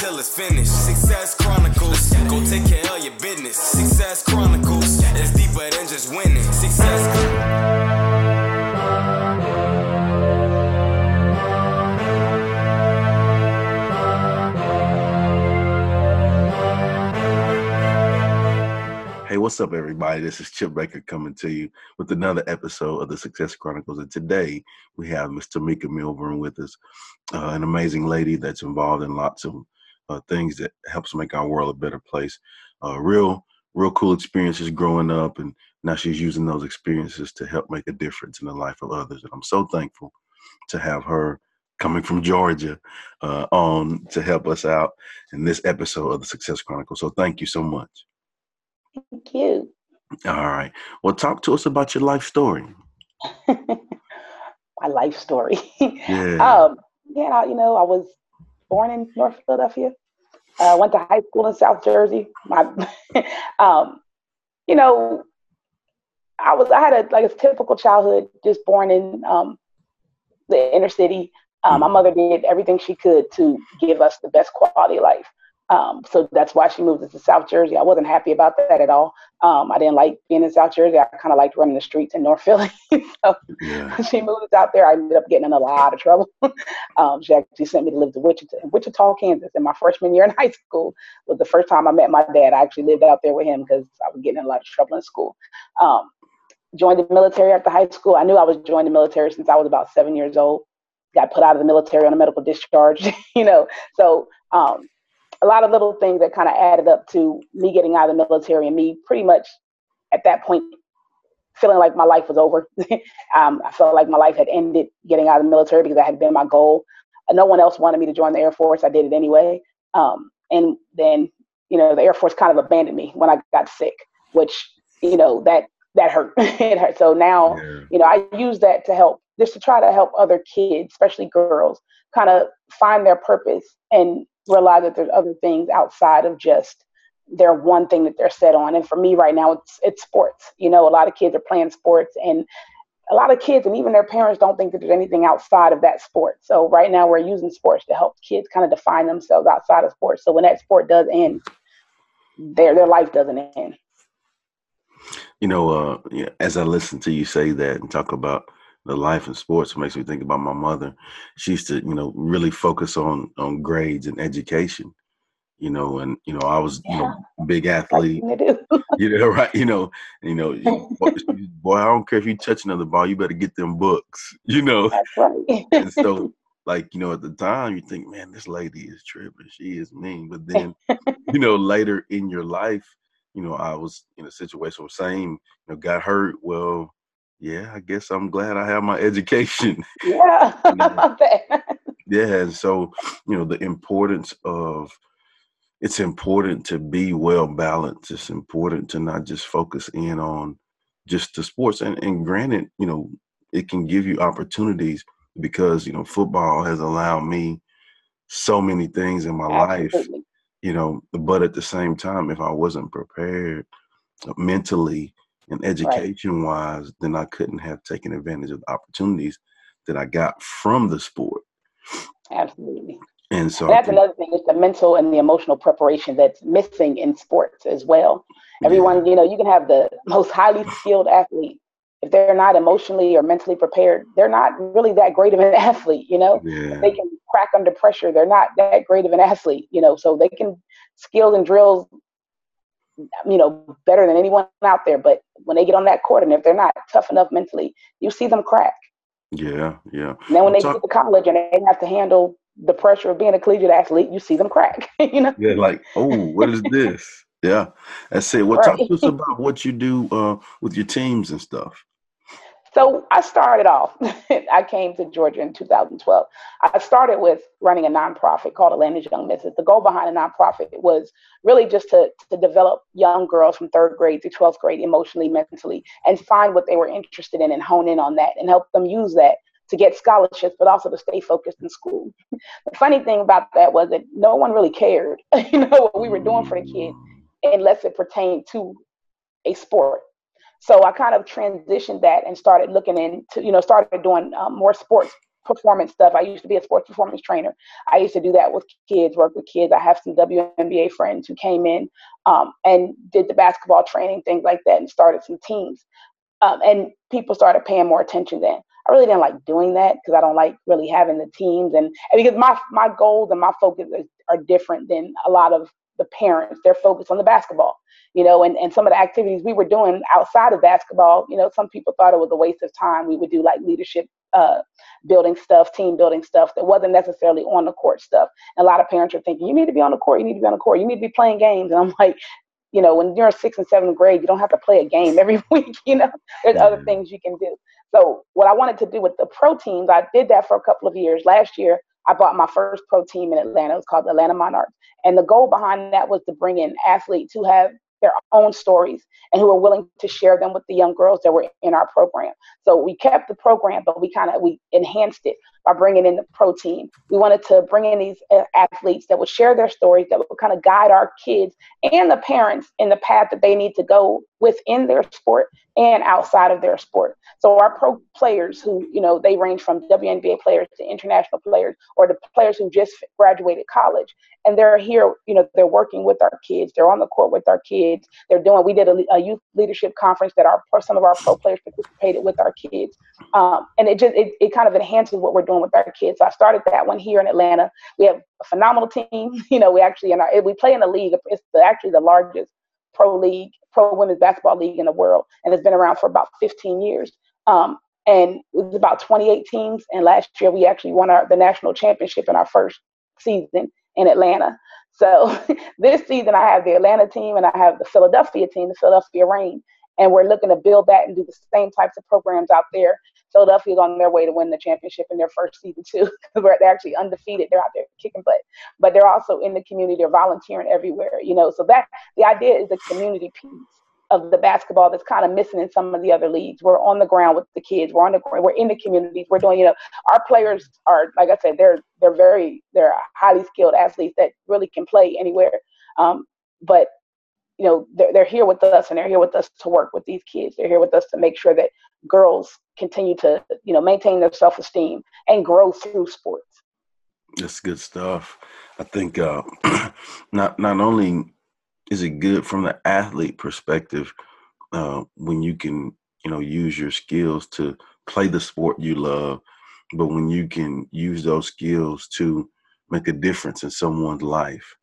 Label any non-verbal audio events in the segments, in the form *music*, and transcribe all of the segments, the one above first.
It's finished. Success Chronicles. Go take care of your business. Success Chronicles. It's deeper than just winning. Success. Hey, what's up, everybody? This is Chip Baker coming to you with another episode of the Success Chronicles. And today we have Miss Tamika Milburn with us, uh, an amazing lady that's involved in lots of uh, things that helps make our world a better place. Uh, real, real cool experiences growing up, and now she's using those experiences to help make a difference in the life of others. And I'm so thankful to have her coming from Georgia uh, on to help us out in this episode of the Success Chronicles. So thank you so much. Thank you. All right. Well, talk to us about your life story. *laughs* My life story. Yeah. um, yeah, you know, I was born in North Philadelphia. uh, went to high school in South Jersey. My, *laughs* um, you know, I was I had a like a typical childhood, just born in um, the inner city. Um, my mother did everything she could to give us the best quality of life. Um, so that's why she moved us to South Jersey. I wasn't happy about that at all. Um, I didn't like being in South Jersey. I kind of liked running the streets in North *laughs* Philly. so Yeah. she moved us out there. I ended up getting in a lot of trouble. *laughs* um, she actually sent me to live to Wichita, Wichita, Kansas. In my freshman year in *laughs* high school was the first time I met my dad. I actually lived out there with him because I was getting in a lot of trouble in school. Um, joined the military after high school. I knew I was joining the military since I was about seven years old. Got put out of the military on a medical discharge, you know. So um, a lot of little things that kind of added up to me getting out of the military and me pretty much at that point feeling like my life was over. *laughs* um, I felt like my life had ended getting out of the military because that had been my goal. Uh, no one else wanted me to join the Air Force. I did it anyway. Um, and then, you know, the Air Force kind of abandoned me when I got sick, which, you know, that that hurt. *laughs* it hurt. So now, Yeah. you know, I use that to help, just to try to help other kids, especially girls, kind of find their purpose and realize that there's other things outside of just their one thing that they're set on. And for me right now, it's it's sports. You know, a lot of kids are playing sports, and a lot of kids and even their parents don't think that there's anything outside of that sport. So right now, we're using sports to help kids kind of define themselves outside of sports. So when that sport does end, their their life doesn't end. You know, uh, as I listen to you say that and talk about the life in sports, makes me think about my mother. She used to, you know, really focus on on grades and education. You know, and you know, I was, you know, big athlete. You know, right? You know, you know, boy, I don't care if you touch another ball, you better get them books. You know, That's right. and so like you know at the time you think man this lady is tripping she is mean but then you know later in your life you know i was in a situation where same you know got hurt well yeah i guess i'm glad i have my *laughs* education yeah. *laughs* about that. yeah and so you know the importance of it's important to be well balanced it's important to not just focus in on just the sports and, and granted you know it can give you opportunities because you know football has allowed me so many things in my life you know but at the same time if i wasn't prepared mentally and education wise then i couldn't have taken advantage of the opportunities that i got from the sport Absolutely. and so And that's think- another thing, is the mental and the emotional preparation that's missing in sports as well. yeah, Everyone, you know, you can have the most highly skilled athlete. If they're not emotionally or mentally prepared, they're not really that great of an *laughs* athlete, you know? yeah They can crack under pressure. They're not that great of an athlete, you know, so they can skills and drills, you know, better than anyone out there. But when they get on that court and if they're not tough enough mentally, you see them crack. yeah yeah And then when they Talk- get to college and they have to handle the pressure of being a collegiate athlete, you see them crack. *laughs* you know, yeah like oh what is this *laughs* yeah that's it well talk Right. to us about what you do uh with your teams and stuff So I started off, *laughs* I came to Georgia in 2012. I started with running a nonprofit called Atlanta's Young Misses. The goal behind a nonprofit was really just to, to develop young girls from third grade to 12th grade emotionally, mentally, and find what they were interested in and hone in on that and help them use that to get scholarships, but also to stay focused in school. *laughs* the funny thing about that was that no one really cared, *laughs* you know, what we were doing for the kids unless it pertained to a sport. So I kind of transitioned that and started looking into, you know, started doing um, more sports performance stuff. I used to be a sports performance trainer. I used to do that with kids, work with kids. I have some WNBA friends who came in um, and did the basketball training, things like that, and started some teams. Um, and people started paying more attention then. I really didn't like doing that because I don't like really having the teams and, and because my my goals and my focus are, are different than a lot of the parents. They're focused on the basketball you know, and, and some of the activities we were doing outside of basketball, you know, some people thought it was a waste of time. We would do like leadership uh, building stuff, team building stuff that wasn't necessarily on the court stuff. And a lot of parents are thinking, you need to be on the court, you need to be on the court, you need to be playing games. And I'm like, you know, when you're in sixth and seventh grade, you don't have to play a game *laughs* every week, you know, there's mm-hmm. other things you can do. So what I wanted to do with the pro teams, I did that for a couple of years. Last year, I bought my first pro team in Atlanta. It was called Atlanta Monarchs. And the goal behind that was to bring in athletes who have their own stories and who are willing to share them with the young girls that were in our program. So we kept the program, but we kind of we enhanced it by bringing in the pro team. We wanted to bring in these uh, athletes that would share their stories, that would kind of guide our kids and the parents in the path that they need to go within their sport and outside of their sport. So our pro players who, you know, they range from WNBA players to international players or the players who just graduated college and they're here, you know, they're working with our kids. They're on the court with our kids. They're doing, we did a, a youth leadership conference that our, some of our pro players participated with our kids. Um, and it just, it, it kind of enhances what we're doing with our kids. So I started that one here in Atlanta. We have a phenomenal team. *laughs* You know, we actually, in our, we play in a league. It's the, actually the largest pro league, pro women's basketball league in the world. And it's been around for about 15 years. Um, and it was about 28 teams. And last year we actually won our, the national championship in our first season in Atlanta. So *laughs* this season I have the Atlanta team and I have the Philadelphia team, the Philadelphia Reign, and we're looking to build that and do the same types of programs out there. Philadelphia's on their way to win the championship in their first season too, *laughs* they're actually undefeated. They're out there kicking butt, but they're also in the community. They're volunteering everywhere, you know. So that the idea is the community piece of the basketball that's kind of missing in some of the other leagues. We're on the ground with the kids. We're on the we're in the communities. We're doing, you know, our players are like I said, they're they're very they're highly skilled athletes that really can play anywhere. Um, but you know, they're they're here with us and they're here with us to work with these kids. They're here with us to make sure that girls continue to, you know, maintain their self esteem and grow through sports. That's good stuff. I think uh, *clears throat* not not only is it good from the athlete perspective uh, when you can you know use your skills to play the sport you love but when you can use those skills to make a difference in someone's life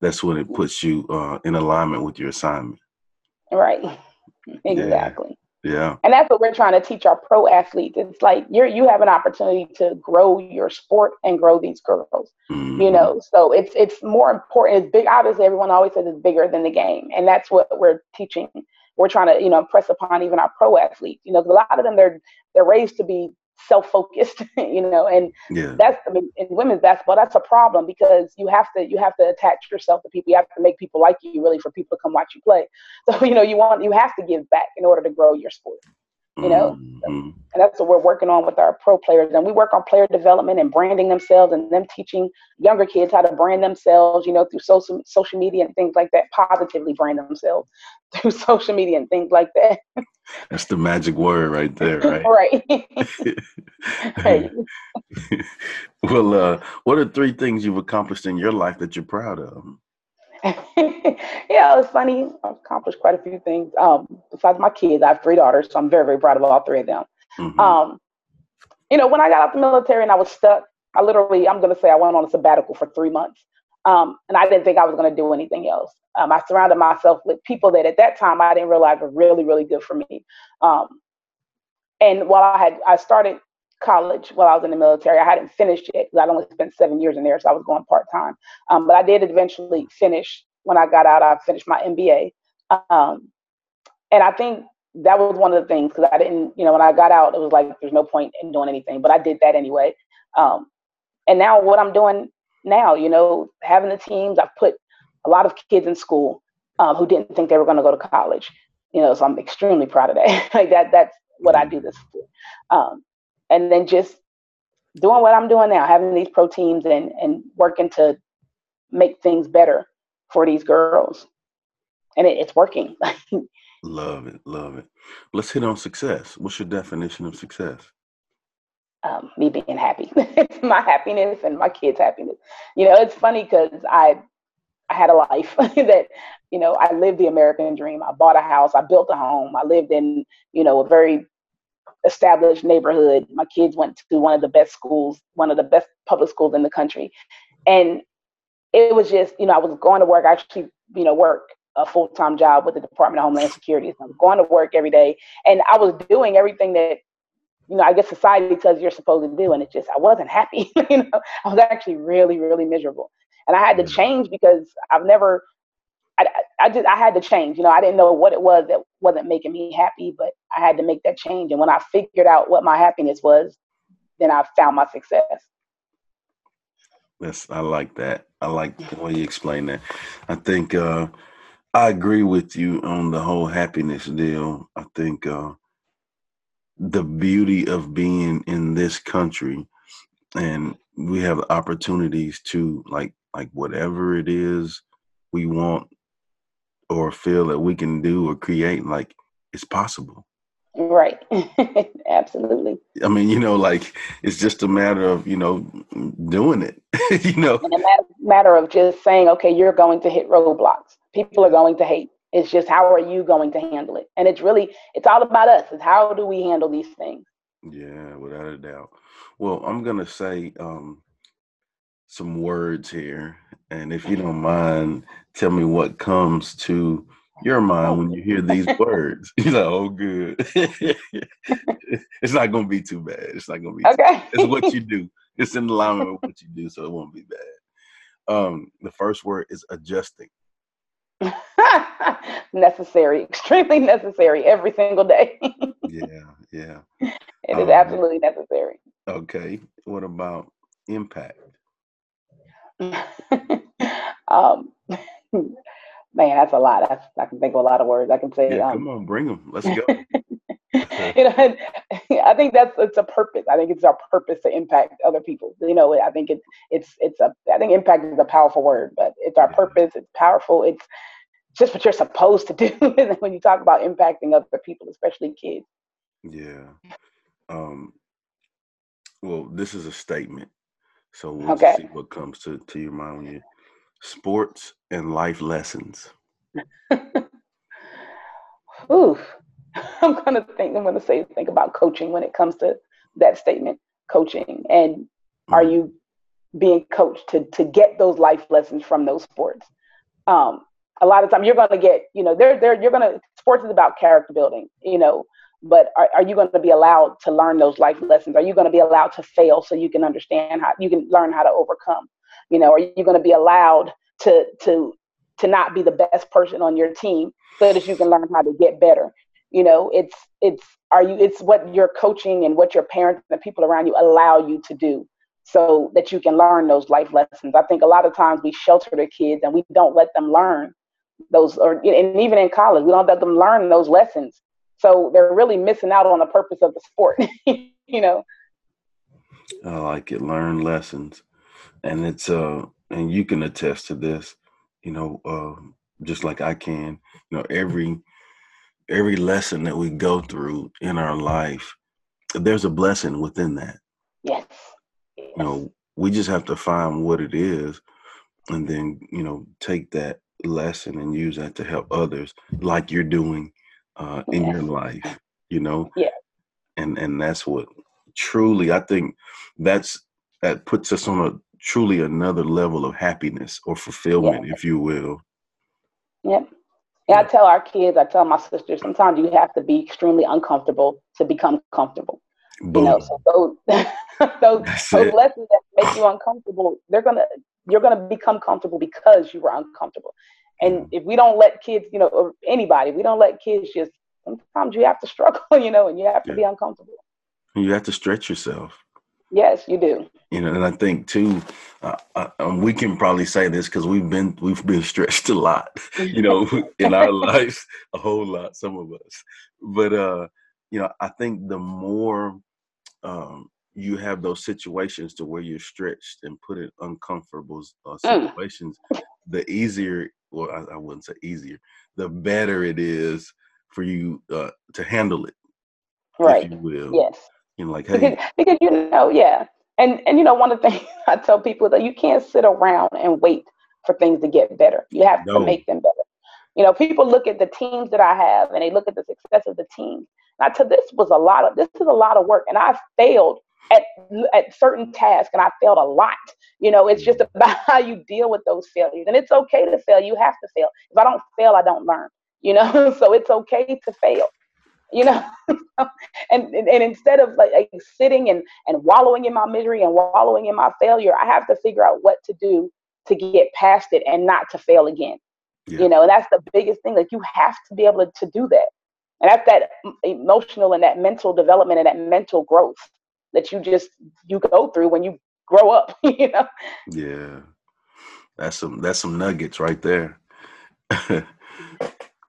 that's when it puts you uh, in alignment with your assignment right *laughs* exactly yeah. And that's what we're trying to teach our pro athletes. It's like you're you have an opportunity to grow your sport and grow these girls. Mm-hmm. You know, so it's it's more important. It's big. Obviously, everyone always says it's bigger than the game, and that's what we're teaching. We're trying to you know impress upon even our pro athletes. You know, a lot of them they're they're raised to be self-focused *laughs* you know and yeah. that's I mean, in women's basketball that's a problem because you have to you have to attach yourself to people. You have to make people like you really for people to come watch you play. *laughs* So you know you want you have to give back in order to grow your sport you know? Mm-hmm. and that's what we're working on with our pro players. And we work on player development and branding themselves and them teaching younger kids how to brand themselves you know through social social media and things like that positively brand themselves *laughs* through social media and things like that. *laughs* That's the magic word right there right? *laughs* Right, right. well uh, what are three things you've accomplished in your life that you're proud of *laughs* yeah, it's funny. I've accomplished quite a few things. Um, besides my kids, I have three daughters, so I'm very, very proud of all three of them. Mm-hmm. Um, you know, when I got out the military and I was stuck, I literally, I'm going to say, I went on a sabbatical for three months, um, and I didn't think I was going to do anything else. Um, I surrounded myself with people that at that time I didn't realize were really, really good for me. Um, and while I had, I started college while I was in the military. I hadn't finished yet because I'd only spent seven years in there, so I was going part time. Um, but I did eventually finish when I got out. I finished my MBA, um, and I think that was one of the things because I didn't, you know, when I got out, it was like there's no point in doing anything, but I did that anyway. Um, and now what I'm doing now, you know, having the teams, I've put a lot of kids in school um, who didn't think they were going to go to college. You know, so I'm extremely proud of that. *laughs* like that, that's what I do this for. Um, and then just doing what I'm doing now, having these pro teams and and working to make things better for these girls, and it, it's working. *laughs* love it, love it. Let's hit on success. What's your definition of success? Um, me being happy. it's *laughs* my happiness and my kids' happiness. You know, it's funny because I I had a life *laughs* that, you know, I lived the American dream. I bought a house, I built a home, I lived in, you know, a very established neighborhood. My kids went to one of the best schools, one of the best public schools in the country. And it was just, you know, I was going to work, I actually, you know, work a full time job with the Department of Homeland Security. So I was going to work every day and I was doing everything that, you know, I guess society tells you're supposed to do. And it's just, I wasn't happy. *laughs* you know, I was actually really, really miserable. And I had to change because I've never I, I just I had to change. You know, I didn't know what it was that wasn't making me happy, but I had to make that change. And when I figured out what my happiness was, then I found my success. Yes, I like that. I like the way you explain that. I think uh, I agree with you on the whole happiness deal. I think uh, the beauty of being in this country and we have opportunities to like like whatever it is we want or feel that we can do or create like it's possible. Right. *laughs* Absolutely. I mean you know like it's just a matter of you know doing it *laughs* you know? And a matter, matter of just saying okay you're going to hit roadblocks. People are going to hate. It's just how are you going to handle it? And it's really it's all about us. It's how do we handle these things? Yeah without a doubt. Well i'm gonna say um some words here and if you don't mind tell me what comes to your mind when you hear these *laughs* words. *laughs* You're like, oh, good. *laughs* it's not going to be too bad. It's not going to be. Okay. It's what you do. It's in alignment with what you do, so it won't be bad. Um, the first word is adjusting. necessary, extremely necessary every single day. yeah, yeah. It is um, absolutely necessary. Okay. What about impact? *laughs* um, man, that's a lot. That's, I can think of a lot of words. I can say. Yeah, um, come on, bring them. Let's go. *laughs* you know, I think that's it's a purpose. I think it's our purpose to impact other people. You know, I think it's it's it's a. I think impact is a powerful word, but it's our yeah. purpose. It's powerful. It's just what you're supposed to do *laughs* when you talk about impacting other people, especially kids. Yeah. Um, well, this is a statement, so we'll okay. see what comes to to your mind when you sports and life lessons? *laughs* Ooh, *laughs* I'm gonna think. I'm gonna say think about coaching when it comes to that statement, coaching, and mm-hmm. are you being coached to to get those life lessons from those sports? Um, a lot of time you're gonna get, you know, there there you're gonna sports is about character building, you know, but are, are you going to be allowed to learn those life lessons? Are you going to be allowed to fail so you can understand how you can learn how to overcome? You know, are you going to be allowed to to to not be the best person on your team so that you can learn how to get better? You know, it's it's are you it's what your coaching and what your parents and the people around you allow you to do so that you can learn those life lessons. I think a lot of times we shelter the kids and we don't let them learn those or and even in college we don't let them learn those lessons so they're really missing out on the purpose of the sport *laughs* you know? I like it. Learn lessons. And it's uh and you can attest to this you know uh just like i can. You know every every lesson that we go through in our life there's a blessing within that. Yes, yes. you know we just have to find what it is and then you know take that lesson and use that to help others like you're doing uh in yes. your life you know yeah and and that's what truly i think that's that puts us on a truly another level of happiness or fulfillment, if you will. Yep. Yeah, I tell our kids, I tell my sisters, sometimes you have to be extremely uncomfortable to become comfortable. Boom. You know, so those *laughs* those, those lessons that make you *laughs* uncomfortable, they're gonna you're gonna become comfortable because you were uncomfortable. And if we don't let kids, you know, or anybody, we don't let kids just sometimes you have to struggle, *laughs* you know, and you have to yeah. be uncomfortable. You have to stretch yourself. Yes, you do. You know, and I think too, uh, uh, um, we can probably say this because we've been we've been *laughs* stretched a lot, you know, *laughs* in our lives, a whole lot, some of us. But uh, you know, I think the more um, you have those situations to where you're stretched and put in uncomfortable uh, mm. situations, mm. the easier, well, I, I, wouldn't say easier, the better it is for you uh, to handle it. Right. you will. Yes. You know, like, hey. Because, because, you know, yeah. And, and, you know, one of the *laughs* things I tell people that you can't sit around and wait for things to get better. You have no. to make them better. You know, people look at the teams that I have and they look at the success of the team. Now, to this was a lot of, this is a lot of work. And I failed at, at certain tasks and I failed a lot. You know, it's just mm. *laughs* about how you deal with those failures. And it's okay to fail. You have to fail. If I don't fail, I don't learn. You know, *laughs* so it's okay to fail. You know, *laughs* and, and and instead of like, like sitting and and wallowing in my misery and wallowing in my failure, I have to figure out what to do to get past it and not to fail again. Yeah. You know, and that's the biggest thing. Like you have to be able to, to do that. And that's that mm, emotional and that mental development and that mental growth that you just you go through when you grow up *laughs* you know? Yeah. That's some that's some nuggets right there. *laughs*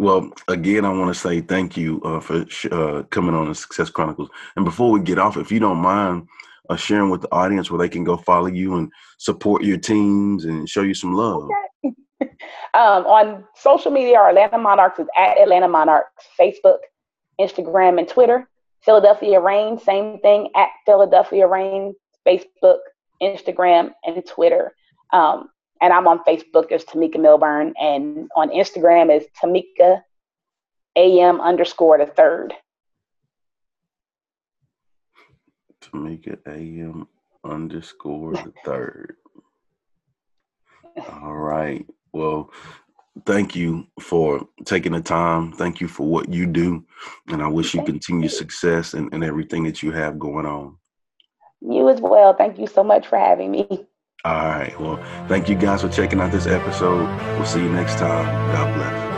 Well again i want to say thank you uh, for uh, coming on the success chronicles. And before we get off if you don't mind uh, sharing with the audience where they can go follow you and support your teams and show you some love. Okay. *laughs* um, on social media our atlanta monarchs is at atlanta monarchs. Facebook instagram and twitter Philadelphia Rain, same thing at Philadelphia Rain, Facebook, Instagram, and Twitter. Um, and I'm on Facebook as Tamika Milburn, and on Instagram is Tamika AM underscore the third. Tamika AM underscore the third. *laughs* All right. Well, thank you for taking the time. Thank you for what you do. And I wish you continue success and, and everything that you have going on. You as well. Thank you so much for having me. All right. Well, thank you guys for checking out this episode. We'll see you next time. God bless.